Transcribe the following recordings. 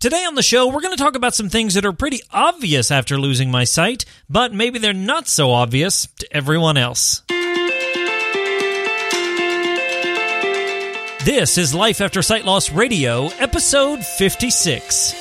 Today on the show, we're going to talk about some things that are pretty obvious after losing my sight, but maybe they're not so obvious to everyone else. This is Life After Sight Loss Radio, episode 56.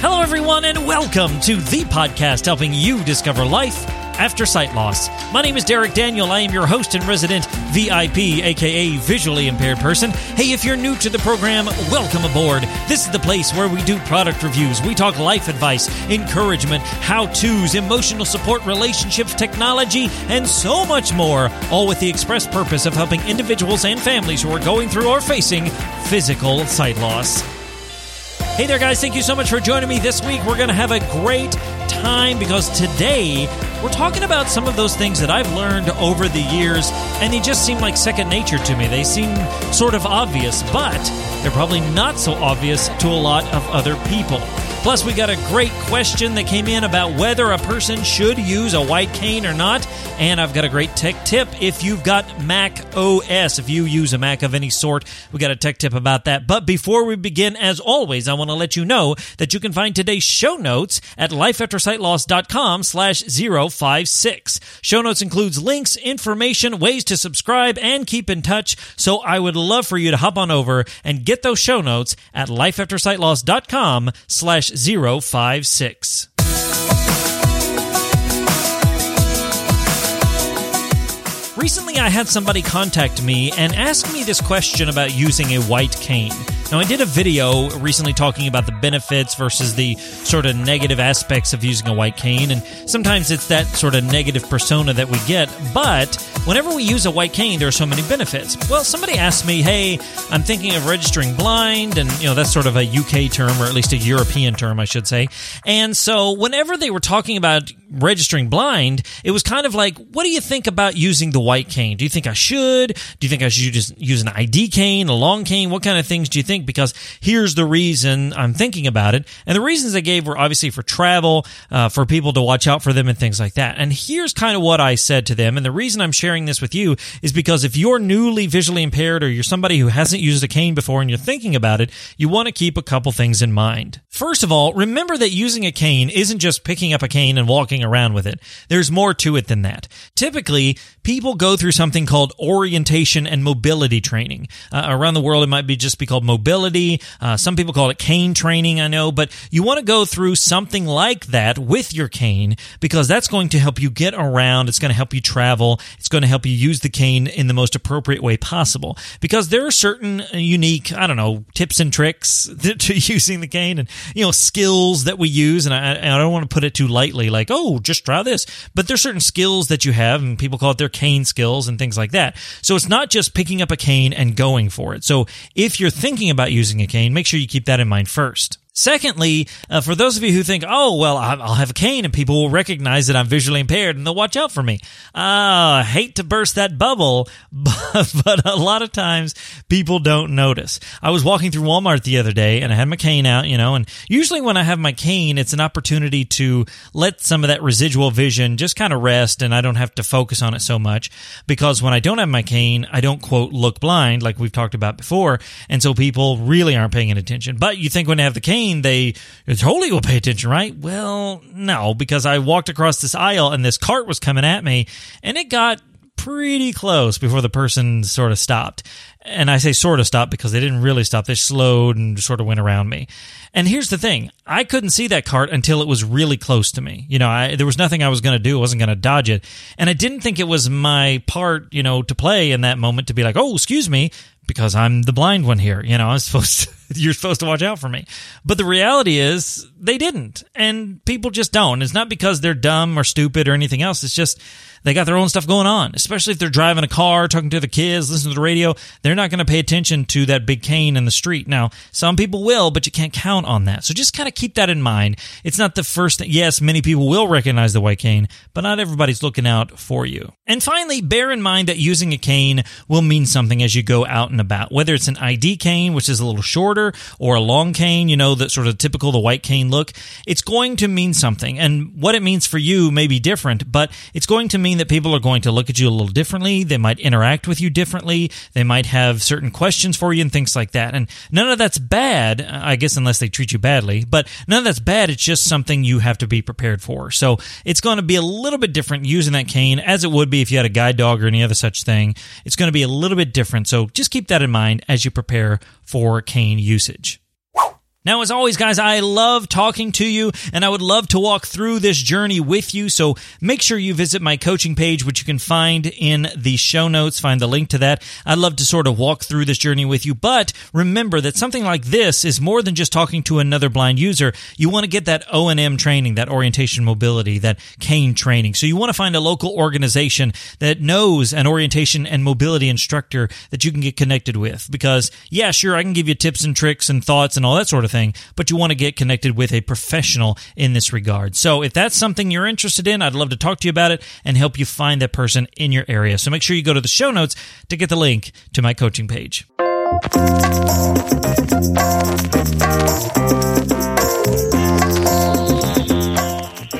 Hello, everyone, and welcome to the podcast helping you discover life after sight loss. My name is Derek Daniel. I am your host and resident VIP, aka visually impaired person. Hey, if you're new to the program, welcome aboard. This is the place where we do product reviews, we talk life advice, encouragement, how to's, emotional support, relationships, technology, and so much more, all with the express purpose of helping individuals and families who are going through or facing physical sight loss. Hey there, guys. Thank you so much for joining me this week. We're going to have a great time because today we're talking about some of those things that I've learned over the years, and they just seem like second nature to me. They seem sort of obvious, but they're probably not so obvious to a lot of other people. Plus, we got a great question that came in about whether a person should use a white cane or not. And I've got a great tech tip if you've got Mac OS. If you use a Mac of any sort, we got a tech tip about that. But before we begin, as always, I want to let you know that you can find today's show notes at lifeaftersightloss.com slash 056. Show notes includes links, information, ways to subscribe, and keep in touch. So I would love for you to hop on over and get those show notes at lifeaftersightloss.com slash 056. Recently, I had somebody contact me and ask me this question about using a white cane. Now, I did a video recently talking about the benefits versus the sort of negative aspects of using a white cane, and sometimes it's that sort of negative persona that we get. But whenever we use a white cane, there are so many benefits. Well, somebody asked me, hey, I'm thinking of registering blind, and, you know, that's sort of a UK term, or at least a European term, I should say. And so whenever they were talking about registering blind, it was kind of like, what do you think about using the white cane? Do you think I should? Do you think I should just use an ID cane, a long cane? What kind of things do you think? Because here's the reason I'm thinking about it. And the reasons I gave were obviously for travel, uh, for people to watch out for them and things like that. And here's kind of what I said to them. And the reason I'm sharing this with you is because if you're newly visually impaired or you're somebody who hasn't used a cane before and you're thinking about it, you want to keep a couple things in mind. First of all, remember that using a cane isn't just picking up a cane and walking around with it. There's more to it than that. Typically, people go through something called orientation and mobility training. Uh, around the world, it might be just be called mobility. Uh, some people call it cane training, I know, but you want to go through something like that with your cane because that's going to help you get around. It's going to help you travel. It's going to help you use the cane in the most appropriate way possible because there are certain unique, I don't know, tips and tricks to using the cane and, you know, skills that we use. And I, and I don't want to put it too lightly, like, oh, just try this. But there's certain skills that you have and people call it their cane skills and things like that. So it's not just picking up a cane and going for it. So if you're thinking about using a cane, make sure you keep that in mind first. Secondly, uh, for those of you who think, oh, well, I'll have a cane and people will recognize that I'm visually impaired and they'll watch out for me. Uh, hate to burst that bubble, but, but a lot of times people don't notice. I was walking through Walmart the other day and I had my cane out, you know, and usually when I have my cane, it's an opportunity to let some of that residual vision just kind of rest and I don't have to focus on it so much because when I don't have my cane, I don't quote look blind like we've talked about before. And so people really aren't paying attention. But you think when they have the cane, they totally will pay attention, right? Well, no, because I walked across this aisle and this cart was coming at me and it got pretty close before the person sort of stopped. And I say sort of stopped because they didn't really stop. They slowed and sort of went around me. And here's the thing. I couldn't see that cart until it was really close to me. You know, I, there was nothing I was going to do. I wasn't going to dodge it. And I didn't think it was my part, you know, to play in that moment to be like, oh, excuse me, because I'm the blind one here. You know, I'm supposed to, you're supposed to watch out for me. But the reality is they didn't. And people just don't. It's not because they're dumb or stupid or anything else. It's just they got their own stuff going on, especially if they're driving a car, talking to their kids, listening to the radio. They're not going to pay attention to that big cane in the street. Now, some people will, but you can't count on that. So just kind of keep that in mind. It's not the first thing. Yes, many people will recognize the white cane, but not everybody's looking out for you. And finally, bear in mind that using a cane will mean something as you go out about, whether it's an ID cane, which is a little shorter shorter or a long cane, you know, that sort of typical the white cane look, it's going to mean something. And what it means for you may be different, but it's going to mean that people are going to look at you a little differently. They might interact with you differently. They might have certain questions for you and things like that. And none of that's bad, I guess, unless they treat you badly, but none of that's bad. It's just something you have to be prepared for. So it's going to be a little bit different using that cane as it would be if you had a guide dog or any other such thing. It's going to be a little bit different. So just keep that in mind as you prepare for cane usage. Now, as always, guys, I love talking to you and I would love to walk through this journey with you. So make sure you visit my coaching page, which you can find in the show notes. Find the link to that. I'd love to sort of walk through this journey with you. But remember that something like this is more than just talking to another blind user. You want to get that O&M training, that orientation mobility, that cane training. So you want to find a local organization that knows an orientation and mobility instructor that you can get connected with. Because yeah, sure, I can give you tips and tricks and thoughts and all that sort of thing but you want to get connected with a professional in this regard. So if that's something you're interested in, I'd love to talk to you about it and help you find that person in your area. So make sure you go to the show notes to get the link to my coaching page.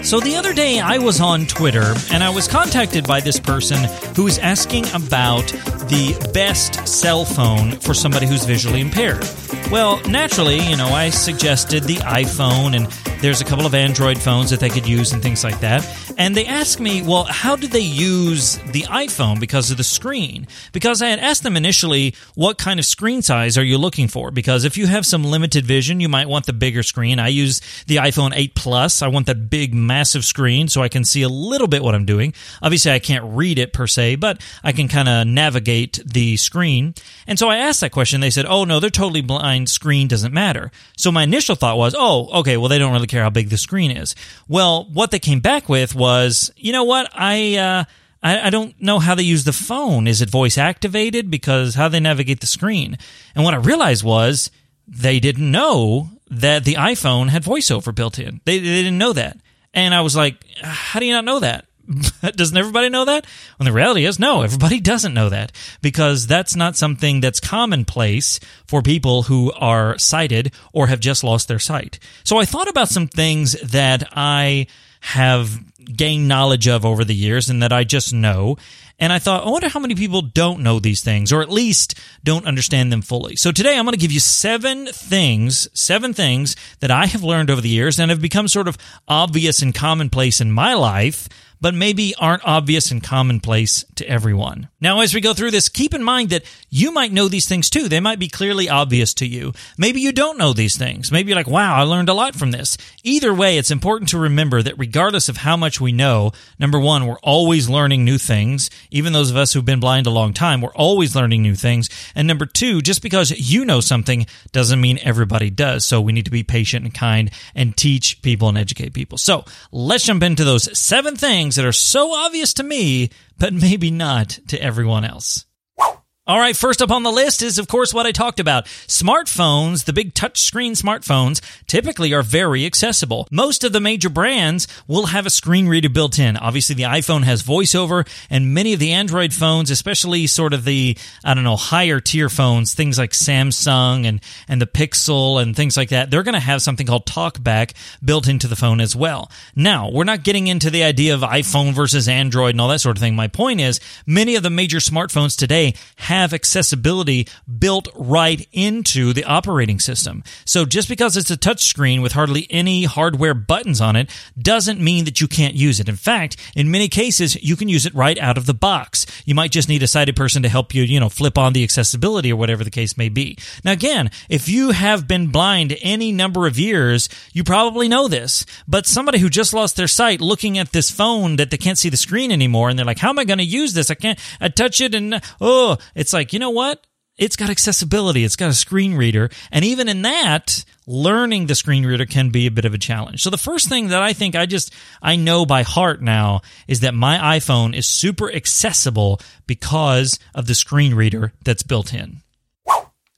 So the other day I was on Twitter and I was contacted by this person who was asking about the best cell phone for somebody who's visually impaired. Well, naturally, you know, I suggested the iPhone and there's a couple of Android phones that they could use and things like that. And they asked me, well, how did they use the iPhone because of the screen? Because I had asked them initially, what kind of screen size are you looking for? Because if you have some limited vision, you might want the bigger screen. I use the iPhone 8 Plus. I want that big, massive screen so I can see a little bit what I'm doing. Obviously, I can't read it per se, but I can kind of navigate the screen. And so I asked that question. They said, oh, no, they're totally blind. Screen doesn't matter. So my initial thought was, oh, okay, well, they don't really care how big the screen is. Well, what they came back with was, you know what, I. Uh, I don't know how they use the phone. Is it voice activated? Because how they navigate the screen. And what I realized was they didn't know that the iPhone had voiceover built in. They, they didn't know that. And I was like, how do you not know that? doesn't everybody know that? When the reality is, no, everybody doesn't know that because that's not something that's commonplace for people who are sighted or have just lost their sight. So I thought about some things that I have gained knowledge of over the years and that I just know. And I thought, I wonder how many people don't know these things or at least don't understand them fully. So today I'm going to give you seven things, seven things that I have learned over the years and have become sort of obvious and commonplace in my life but maybe aren't obvious and commonplace to everyone. Now, as we go through this, keep in mind that you might know these things too. They might be clearly obvious to you. Maybe you don't know these things. Maybe you're like, wow, I learned a lot from this. Either way, it's important to remember that regardless of how much we know, number one, we're always learning new things. Even those of us who've been blind a long time, we're always learning new things. And number two, just because you know something doesn't mean everybody does. So we need to be patient and kind and teach people and educate people. So let's jump into those seven things that are so obvious to me, but maybe not to everyone else. All right, first up on the list is, of course, what I talked about. Smartphones, the big touchscreen smartphones, typically are very accessible. Most of the major brands will have a screen reader built in. Obviously, the iPhone has voiceover, and many of the Android phones, especially sort of the, I don't know, higher tier phones, things like Samsung and, and the Pixel and things like that, they're going to have something called TalkBack built into the phone as well. Now, we're not getting into the idea of iPhone versus Android and all that sort of thing. My point is, many of the major smartphones today have have accessibility built right into the operating system. So just because it's a touchscreen with hardly any hardware buttons on it doesn't mean that you can't use it. In fact, in many cases, you can use it right out of the box. You might just need a sighted person to help you, you know, flip on the accessibility or whatever the case may be. Now, again, if you have been blind any number of years, you probably know this, but somebody who just lost their sight looking at this phone that they can't see the screen anymore and they're like, how am I going to use this? I can't, I touch it and, oh, it's like, you know what? It's got accessibility. It's got a screen reader. And even in that, learning the screen reader can be a bit of a challenge. So the first thing that I think I just, I know by heart now is that my iPhone is super accessible because of the screen reader that's built in.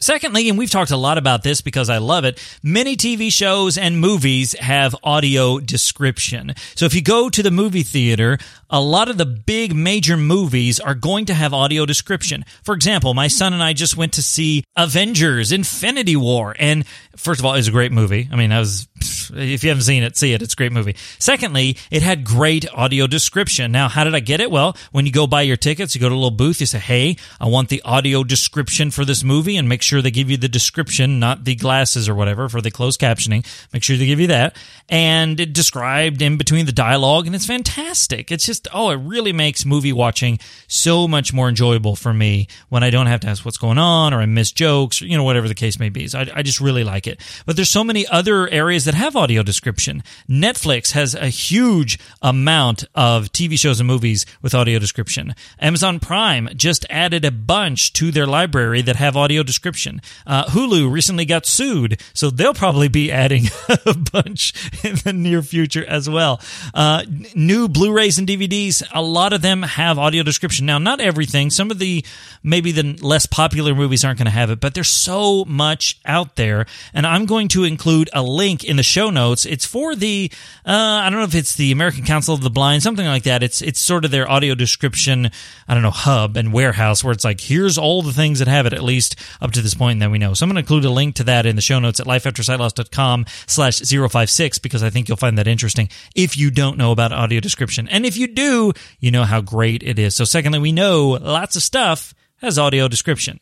Secondly, and we've talked a lot about this because I love it, many TV shows and movies have audio description. So if you go to the movie theater, a lot of the big major movies are going to have audio description. For example, my son and I just went to see Avengers Infinity War. And first of all, it's a great movie. I mean, I was, if you haven't seen it, see it. It's a great movie. Secondly, it had great audio description. Now, how did I get it? Well, when you go buy your tickets, you go to a little booth, you say, Hey, I want the audio description for this movie and make sure they give you the description, not the glasses or whatever for the closed captioning. Make sure they give you that. And it described in between the dialogue, and it's fantastic. It's just, oh, it really makes movie watching so much more enjoyable for me when I don't have to ask what's going on or I miss jokes or, you know, whatever the case may be. So I, I just really like it. But there's so many other areas that have audio description. Netflix has a huge amount of TV shows and movies with audio description. Amazon Prime just added a bunch to their library that have audio description. Uh, Hulu recently got sued, so they'll probably be adding a bunch in the near future as well. Uh, new Blu-rays and DVDs, a lot of them have audio description. Now, not everything. Some of the maybe the less popular movies aren't going to have it, but there's so much out there, and I'm going to include a link in the show notes. It's for the uh, I don't know if it's the American Council of the Blind, something like that. It's it's sort of their audio description. I don't know hub and warehouse where it's like here's all the things that have it at least up to this point that we know. So I'm going to include a link to that in the show notes at lifeaftersightloss.com slash 056 because I think you'll find that interesting if you don't know about audio description. And if you do, you know how great it is. So secondly, we know lots of stuff has audio description.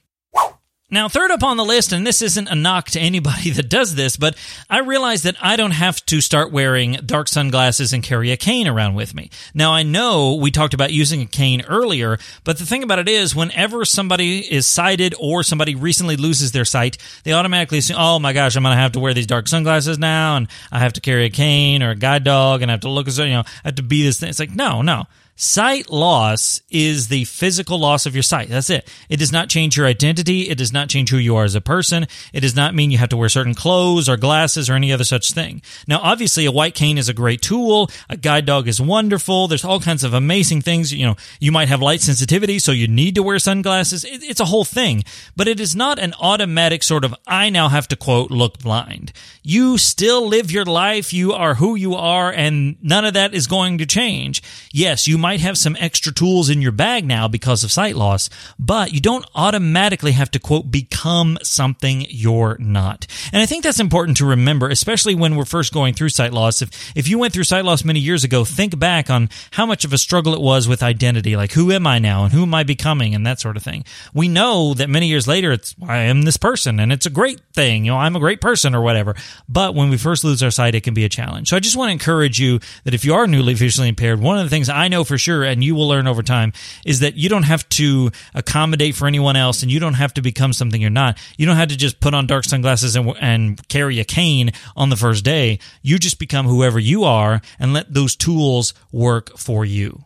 Now, third up on the list, and this isn't a knock to anybody that does this, but I realize that I don't have to start wearing dark sunglasses and carry a cane around with me. Now, I know we talked about using a cane earlier, but the thing about it is, whenever somebody is sighted or somebody recently loses their sight, they automatically assume, oh my gosh, I'm going to have to wear these dark sunglasses now, and I have to carry a cane or a guide dog, and I have to look as, you know, I have to be this thing. It's like, no, no. Sight loss is the physical loss of your sight. That's it. It does not change your identity. It does not change who you are as a person. It does not mean you have to wear certain clothes or glasses or any other such thing. Now, obviously, a white cane is a great tool. A guide dog is wonderful. There's all kinds of amazing things. You know, you might have light sensitivity, so you need to wear sunglasses. It's a whole thing, but it is not an automatic sort of, I now have to quote, look blind. You still live your life. You are who you are, and none of that is going to change. Yes, you might have some extra tools in your bag now because of sight loss, but you don't automatically have to quote become something you're not. And I think that's important to remember, especially when we're first going through sight loss. If if you went through sight loss many years ago, think back on how much of a struggle it was with identity, like who am I now and who am I becoming and that sort of thing. We know that many years later it's I am this person and it's a great thing, you know, I'm a great person or whatever. But when we first lose our sight, it can be a challenge. So I just want to encourage you that if you are newly visually impaired, one of the things I know for sure, and you will learn over time, is that you don't have to accommodate for anyone else and you don't have to become something you're not. You don't have to just put on dark sunglasses and, and carry a cane on the first day. You just become whoever you are and let those tools work for you.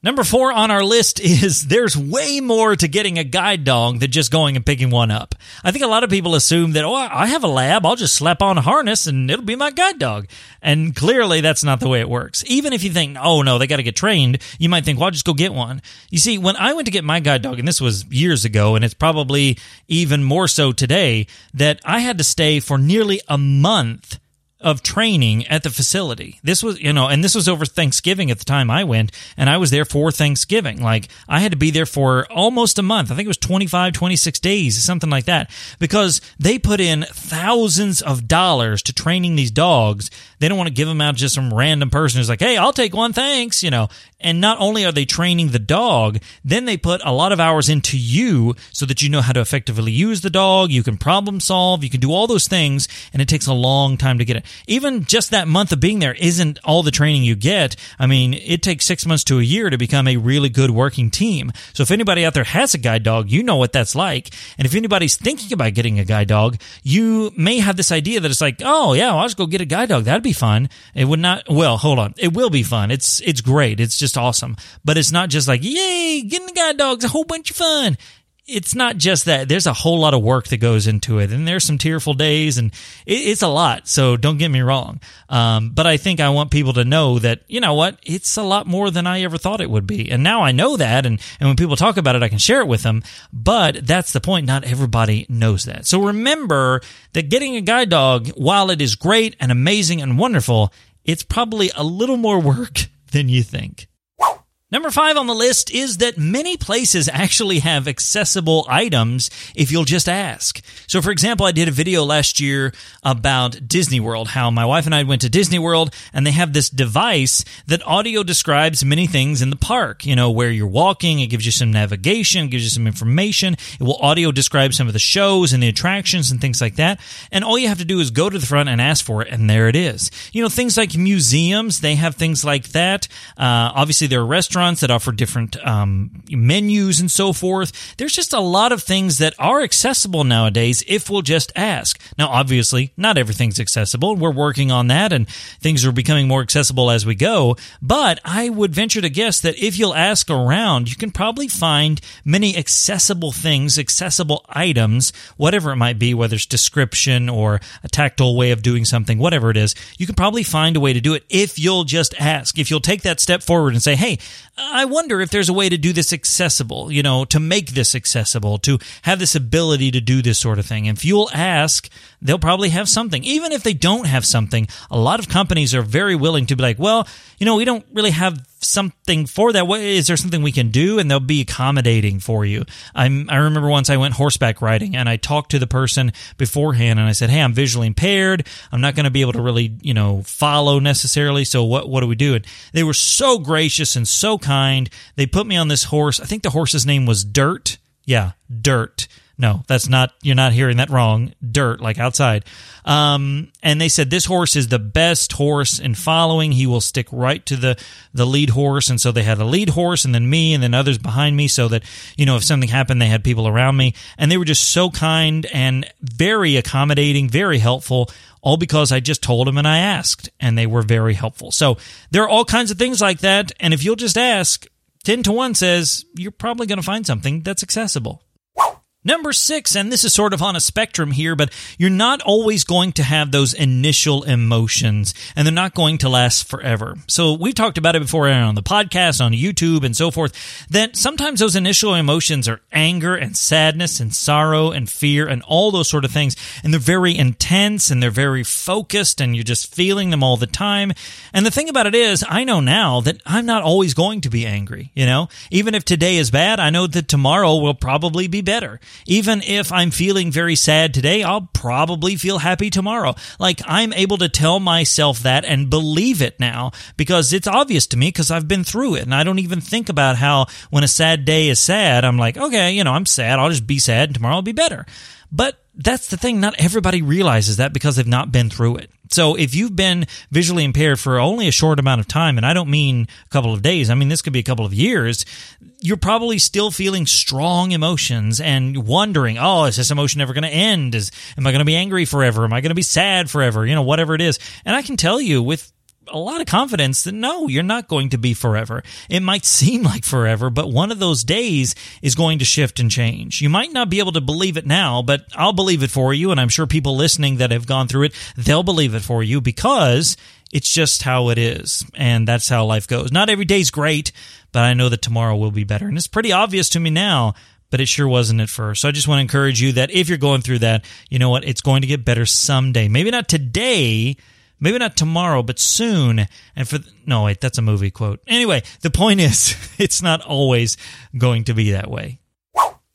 Number four on our list is there's way more to getting a guide dog than just going and picking one up. I think a lot of people assume that, oh, I have a lab, I'll just slap on a harness and it'll be my guide dog. And clearly that's not the way it works. Even if you think, oh no, they got to get trained, you might think, well, I'll just go get one. You see, when I went to get my guide dog, and this was years ago, and it's probably even more so today, that I had to stay for nearly a month of training at the facility. This was, you know, and this was over Thanksgiving at the time I went, and I was there for Thanksgiving. Like, I had to be there for almost a month. I think it was 25, 26 days, something like that, because they put in thousands of dollars to training these dogs. They don't want to give them out to just some random person who's like, hey, I'll take one, thanks, you know. And not only are they training the dog, then they put a lot of hours into you so that you know how to effectively use the dog. You can problem solve. You can do all those things. And it takes a long time to get it. Even just that month of being there isn't all the training you get. I mean, it takes six months to a year to become a really good working team. So if anybody out there has a guide dog, you know what that's like. And if anybody's thinking about getting a guide dog, you may have this idea that it's like, oh yeah, well, I'll just go get a guide dog. That'd be fun. It would not, well, hold on. It will be fun. It's, it's great. It's just awesome. But it's not just like, yay, getting a guide dog's a whole bunch of fun. It's not just that. There's a whole lot of work that goes into it, and there's some tearful days, and it, it's a lot. So don't get me wrong. Um, but I think I want people to know that you know what, it's a lot more than I ever thought it would be, and now I know that, and and when people talk about it, I can share it with them. But that's the point. Not everybody knows that. So remember that getting a guide dog, while it is great and amazing and wonderful, it's probably a little more work than you think. Number five on the list is that many places actually have accessible items if you'll just ask. So, for example, I did a video last year about Disney World, how my wife and I went to Disney World and they have this device that audio describes many things in the park. You know, where you're walking, it gives you some navigation, gives you some information. It will audio describe some of the shows and the attractions and things like that. And all you have to do is go to the front and ask for it, and there it is. You know, things like museums, they have things like that. Uh, obviously, there are restaurants restaurants that offer different um, menus and so forth. There's just a lot of things that are accessible nowadays if we'll just ask. Now, obviously, not everything's accessible. We're working on that and things are becoming more accessible as we go. But I would venture to guess that if you'll ask around, you can probably find many accessible things, accessible items, whatever it might be, whether it's description or a tactile way of doing something, whatever it is, you can probably find a way to do it if you'll just ask. If you'll take that step forward and say, hey, I wonder if there's a way to do this accessible, you know, to make this accessible, to have this ability to do this sort of thing. If you'll ask, they'll probably have something. Even if they don't have something, a lot of companies are very willing to be like, well, you know, we don't really have something for that. What, is there something we can do? And they'll be accommodating for you. I'm, I remember once I went horseback riding and I talked to the person beforehand and I said, Hey, I'm visually impaired. I'm not going to be able to really, you know, follow necessarily. So what, what do we do? And they were so gracious and so kind. They put me on this horse. I think the horse's name was Dirt. Yeah, Dirt no, that's not, you're not hearing that wrong. Dirt, like outside. Um, and they said this horse is the best horse in following. He will stick right to the, the lead horse. And so they had a lead horse and then me and then others behind me so that, you know, if something happened, they had people around me. And they were just so kind and very accommodating, very helpful all because I just told them and I asked, and they were very helpful. So there are all kinds of things like that. And if you'll just ask, 10 to 1 says you're probably going to find something that's accessible. Number six, and this is sort of on a spectrum here, but you're not always going to have those initial emotions, and they're not going to last forever. So we've talked about it before on the podcast, on YouTube, and so forth, that sometimes those initial emotions are anger and sadness and sorrow and fear and all those sort of things, and they're very intense and they're very focused, and you're just feeling them all the time. And the thing about it is, I know now that I'm not always going to be angry, you know? Even if today is bad, I know that tomorrow will probably be better. Even if I'm feeling very sad today, I'll probably feel happy tomorrow. Like I'm able to tell myself that and believe it now because it's obvious to me because I've been through it and I don't even think about how when a sad day is sad, I'm like, okay, you know, I'm sad. I'll just be sad and tomorrow I'll be better. But that's the thing. Not everybody realizes that because they've not been through it. So if you've been visually impaired for only a short amount of time, and I don't mean a couple of days, I mean this could be a couple of years, you're probably still feeling strong emotions and wondering, oh, is this emotion ever going to end? Is am I going to be angry forever? Am I going to be sad forever? You know, whatever it is. And I can tell you with a lot of confidence that no, you're not going to be forever. It might seem like forever, but one of those days is going to shift and change. You might not be able to believe it now, but I'll believe it for you. And I'm sure people listening that have gone through it, they'll believe it for you because it's just how it is. And that's how life goes. Not every day's great, but I know that tomorrow will be better. And it's pretty obvious to me now, but it sure wasn't at first. So I just want to encourage you that if you're going through that, you know what? It's going to get better someday. Maybe not today Maybe not tomorrow, but soon. And for, no, wait, that's a movie quote. Anyway, the point is, it's not always going to be that way.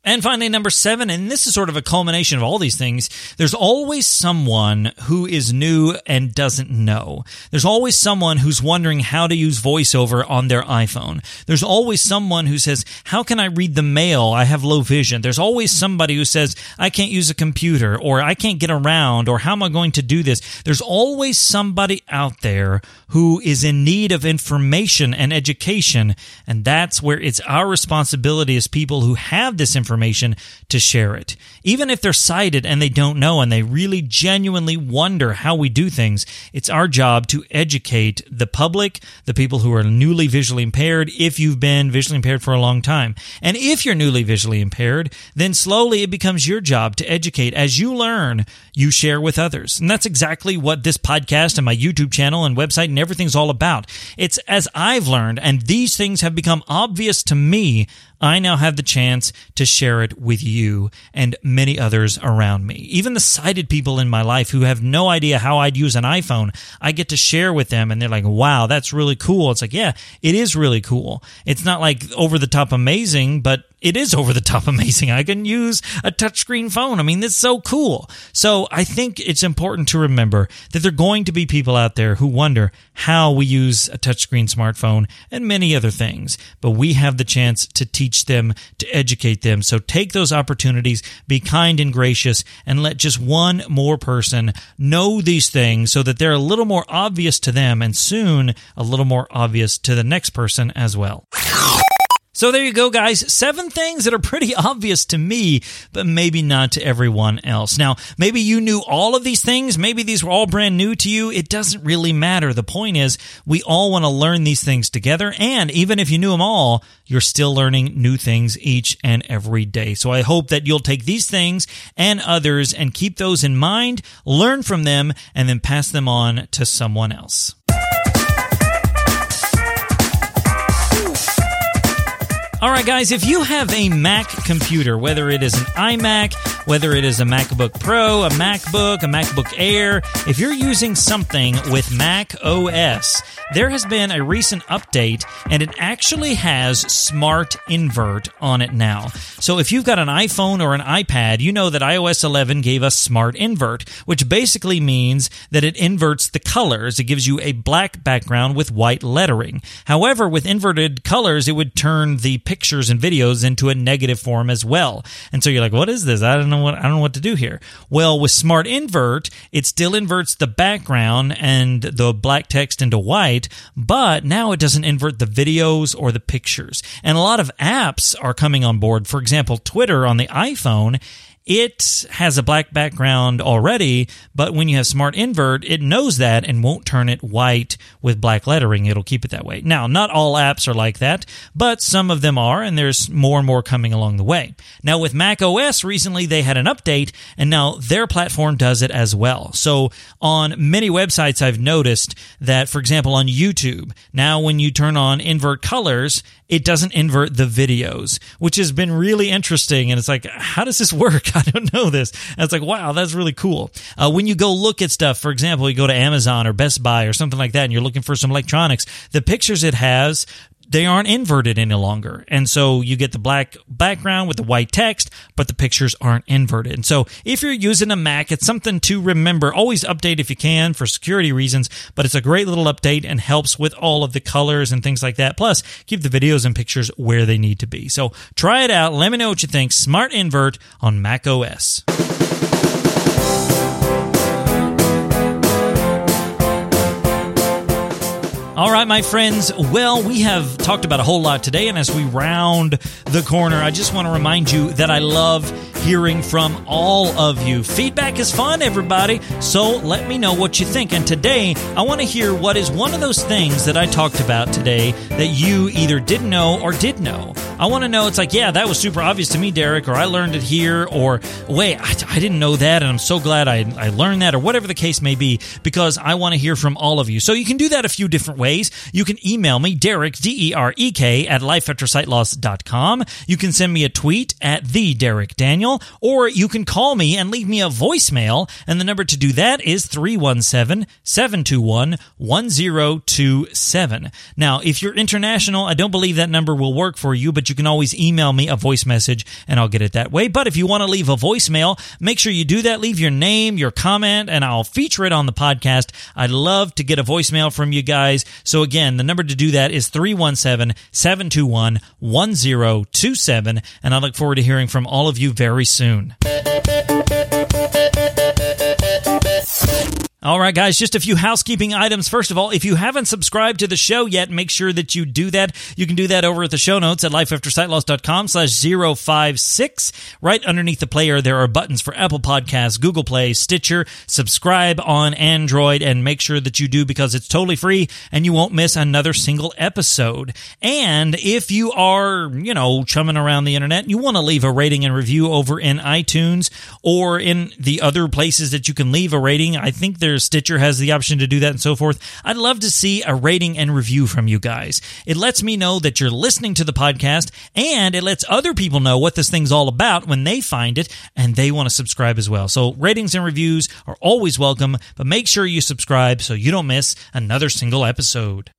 And finally, number seven, and this is sort of a culmination of all these things. There's always someone who is new and doesn't know. There's always someone who's wondering how to use voiceover on their iPhone. There's always someone who says, how can I read the mail? I have low vision. There's always somebody who says, I can't use a computer or I can't get around or how am I going to do this? There's always somebody out there who is in need of information and education. And that's where it's our responsibility as people who have this information information to share it. Even if they're sighted and they don't know and they really genuinely wonder how we do things, it's our job to educate the public, the people who are newly visually impaired, if you've been visually impaired for a long time. And if you're newly visually impaired, then slowly it becomes your job to educate. As you learn, you share with others. And that's exactly what this podcast and my YouTube channel and website and everything's all about. It's as I've learned and these things have become obvious to me, I now have the chance to share it with you and many others around me. Even the sighted people in my life who have no idea how I'd use an iPhone, I get to share with them and they're like, wow, that's really cool. It's like, yeah, it is really cool. It's not like over the top amazing, but it is over the top amazing. I can use a touchscreen phone. I mean, it's so cool. So I think it's important to remember that there are going to be people out there who wonder how we use a touchscreen smartphone and many other things, but we have the chance to teach them, to educate them. So take those opportunities, be kind and gracious, and let just one more person know these things so that they're a little more obvious to them and soon a little more obvious to the next person as well. So there you go, guys. Seven things that are pretty obvious to me, but maybe not to everyone else. Now, maybe you knew all of these things. Maybe these were all brand new to you. It doesn't really matter. The point is, we all want to learn these things together. And even if you knew them all, you're still learning new things each and every day. So I hope that you'll take these things and others and keep those in mind, learn from them, and then pass them on to someone else. All right, guys, if you have a Mac computer, whether it is an iMac, whether it is a MacBook Pro, a MacBook, a MacBook Air, if you're using something with Mac OS, there has been a recent update and it actually has Smart Invert on it now. So if you've got an iPhone or an iPad, you know that iOS 11 gave us Smart Invert, which basically means that it inverts the colors. It gives you a black background with white lettering. However, with inverted colors, it would turn the pictures and videos into a negative form as well. And so you're like, what is this? I don't know what I don't know what to do here. Well, with Smart Invert, it still inverts the background and the black text into white, but now it doesn't invert the videos or the pictures. And a lot of apps are coming on board. For example, Twitter on the iPhone it has a black background already, but when you have smart invert, it knows that and won't turn it white with black lettering. It'll keep it that way. Now, not all apps are like that, but some of them are, and there's more and more coming along the way. Now, with Mac OS, recently they had an update, and now their platform does it as well. So, on many websites, I've noticed that, for example, on YouTube, now when you turn on invert colors, it doesn't invert the videos, which has been really interesting. And it's like, how does this work? I don't know this. It's like, wow, that's really cool. Uh, when you go look at stuff, for example, you go to Amazon or Best Buy or something like that, and you're looking for some electronics, the pictures it has they aren't inverted any longer. And so you get the black background with the white text, but the pictures aren't inverted. And so if you're using a Mac, it's something to remember. Always update if you can for security reasons, but it's a great little update and helps with all of the colors and things like that. Plus, keep the videos and pictures where they need to be. So try it out. Let me know what you think. Smart Invert on Mac OS. All right, my friends. Well, we have talked about a whole lot today, and as we round the corner, I just want to remind you that I love hearing from all of you. Feedback is fun, everybody, so let me know what you think. And today, I want to hear what is one of those things that I talked about today that you either didn't know or did know. I want to know, it's like, yeah, that was super obvious to me, Derek, or I learned it here, or wait, I, I didn't know that, and I'm so glad I, I learned that, or whatever the case may be, because I want to hear from all of you. So you can do that a few different ways. You can email me, Derek, D E R E K, at lifeaftersightloss.com. You can send me a tweet at the Derek Daniel, or you can call me and leave me a voicemail. And the number to do that is 317 721 1027. Now, if you're international, I don't believe that number will work for you, but you can always email me a voice message and I'll get it that way. But if you want to leave a voicemail, make sure you do that. Leave your name, your comment, and I'll feature it on the podcast. I'd love to get a voicemail from you guys. So again, the number to do that is 317 721 1027. And I look forward to hearing from all of you very soon. All right, guys, just a few housekeeping items. First of all, if you haven't subscribed to the show yet, make sure that you do that. You can do that over at the show notes at lifeaftersightloss.com slash 056. Right underneath the player, there are buttons for Apple Podcasts, Google Play, Stitcher. Subscribe on Android and make sure that you do because it's totally free and you won't miss another single episode. And if you are, you know, chumming around the internet, you want to leave a rating and review over in iTunes or in the other places that you can leave a rating, I think there's Stitcher has the option to do that and so forth. I'd love to see a rating and review from you guys. It lets me know that you're listening to the podcast and it lets other people know what this thing's all about when they find it and they want to subscribe as well. So ratings and reviews are always welcome, but make sure you subscribe so you don't miss another single episode.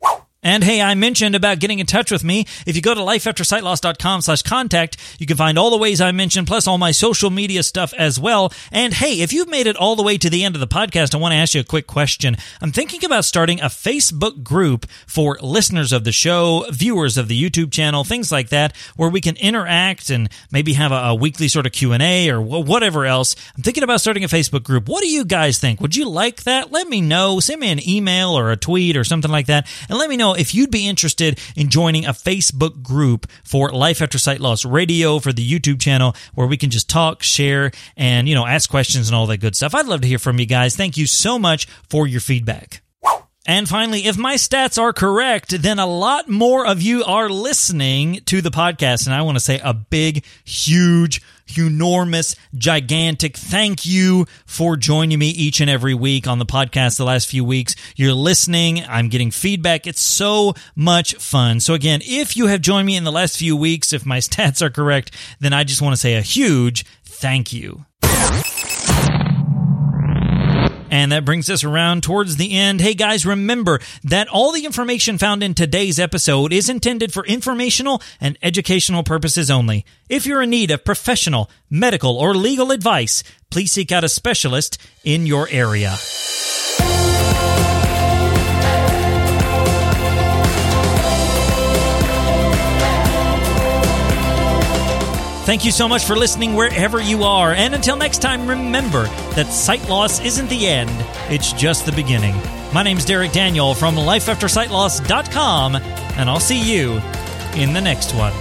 And hey, I mentioned about getting in touch with me. If you go to lifeaftersightloss.com slash contact, you can find all the ways I mentioned, plus all my social media stuff as well. And hey, if you've made it all the way to the end of the podcast, I want to ask you a quick question. I'm thinking about starting a Facebook group for listeners of the show, viewers of the YouTube channel, things like that, where we can interact and maybe have a, a weekly sort of Q&A or whatever else. I'm thinking about starting a Facebook group. What do you guys think? Would you like that? Let me know. Send me an email or a tweet or something like that. And let me if you'd be interested in joining a Facebook group for Life After Sight Loss Radio for the YouTube channel where we can just talk, share, and, you know, ask questions and all that good stuff. I'd love to hear from you guys. Thank you so much for your feedback. And finally, if my stats are correct, then a lot more of you are listening to the podcast. And I want to say a big, huge, enormous, gigantic thank you for joining me each and every week on the podcast the last few weeks. You're listening. I'm getting feedback. It's so much fun. So again, if you have joined me in the last few weeks, if my stats are correct, then I just want to say a huge thank you. And that brings us around towards the end. Hey guys, remember that all the information found in today's episode is intended for informational and educational purposes only. If you're in need of professional, medical, or legal advice, please seek out a specialist in your area. Thank you so much for listening wherever you are. And until next time, remember that sight loss isn't the end, it's just the beginning. My name's Derek Daniel from lifeaftersightloss.com, and I'll see you in the next one.